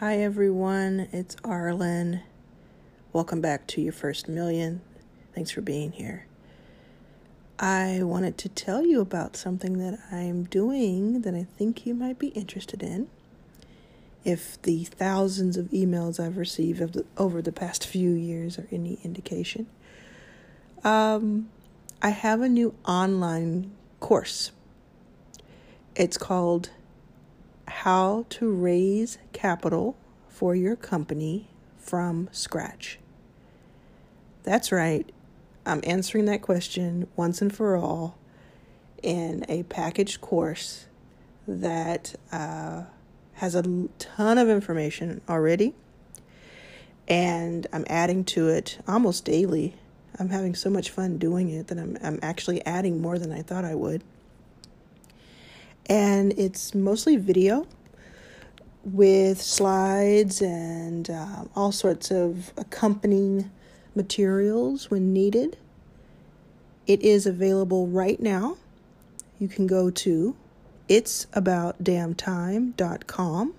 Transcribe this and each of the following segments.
Hi everyone, it's Arlan. Welcome back to your first million. Thanks for being here. I wanted to tell you about something that I'm doing that I think you might be interested in. If the thousands of emails I've received over the past few years are any indication, um, I have a new online course. It's called How to Raise Capital for Your Company from Scratch. That's right. I'm answering that question once and for all in a packaged course that uh, has a ton of information already. And I'm adding to it almost daily. I'm having so much fun doing it that I'm, I'm actually adding more than I thought I would. And it's mostly video with slides and uh, all sorts of accompanying materials when needed. It is available right now. You can go to itsaboutdamntime.com.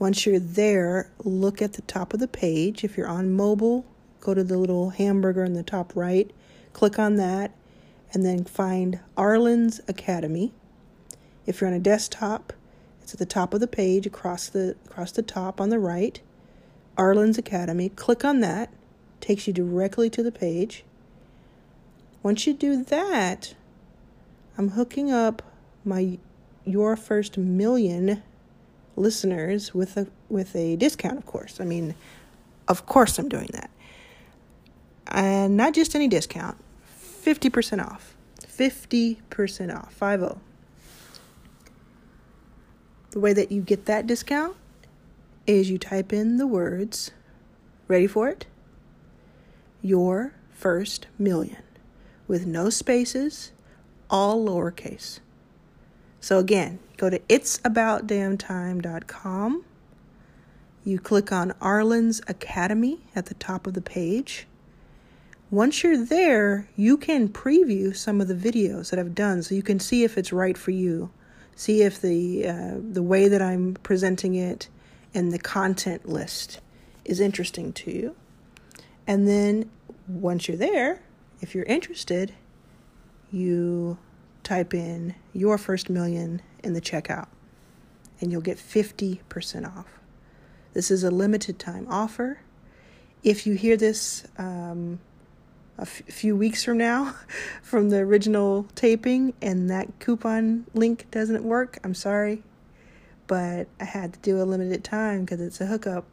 Once you're there, look at the top of the page. If you're on mobile, go to the little hamburger in the top right, click on that, and then find Arlan's Academy. If you're on a desktop, it's at the top of the page across the across the top on the right. Arlan's Academy. Click on that takes you directly to the page. Once you do that, I'm hooking up my your first million listeners with a with a discount, of course. I mean, of course I'm doing that. And not just any discount, 50% off. 50% off. 50. The way that you get that discount is you type in the words, ready for it? your first million with no spaces, all lowercase. So again, go to itsaboutdamntime.com. You click on Arlan's Academy at the top of the page. Once you're there, you can preview some of the videos that I've done so you can see if it's right for you. See if the uh, the way that I'm presenting it and the content list is interesting to you. And then once you're there, if you're interested, you type in your first million in the checkout and you'll get 50% off. This is a limited time offer. If you hear this um, a f- few weeks from now from the original taping and that coupon link doesn't work, I'm sorry, but I had to do a limited time because it's a hookup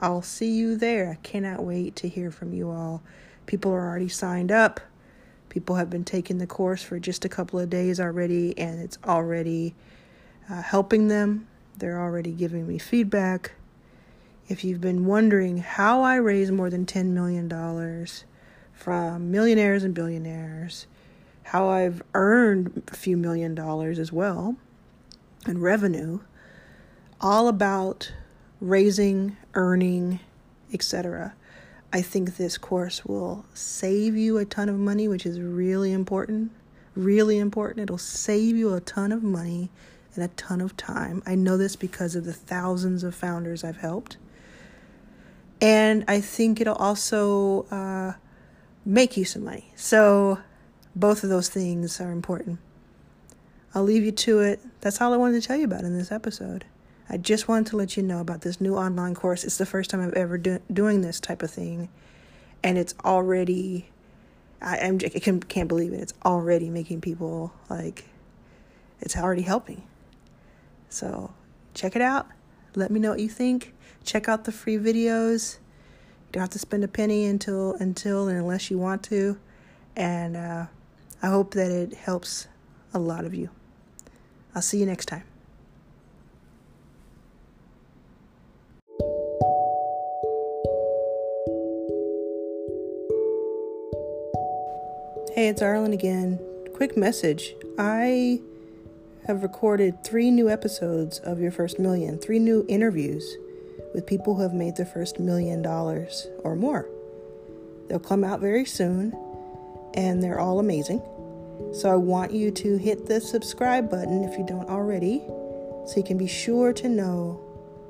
I'll see you there. I cannot wait to hear from you all. People are already signed up. People have been taking the course for just a couple of days already, and it's already uh, helping them. They're already giving me feedback. If you've been wondering how I raise more than $10 million from millionaires and billionaires, how I've earned a few million dollars as well in revenue, all about raising, earning, etc. I think this course will save you a ton of money, which is really important. Really important. It'll save you a ton of money and a ton of time. I know this because of the thousands of founders I've helped. And I think it'll also uh, make you some money. So, both of those things are important. I'll leave you to it. That's all I wanted to tell you about in this episode. I just wanted to let you know about this new online course. It's the first time I've ever do, doing this type of thing, and it's already I am I can, can't believe it. It's already making people like it's already helping. So check it out. Let me know what you think. Check out the free videos. You don't have to spend a penny until until and unless you want to, and uh, I hope that it helps a lot of you. I'll see you next time. Hey, it's Arlan again. Quick message. I have recorded three new episodes of Your First Million, three new interviews with people who have made their first million dollars or more. They'll come out very soon, and they're all amazing. So I want you to hit the subscribe button if you don't already, so you can be sure to know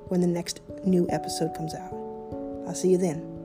when the next new episode comes out. I'll see you then.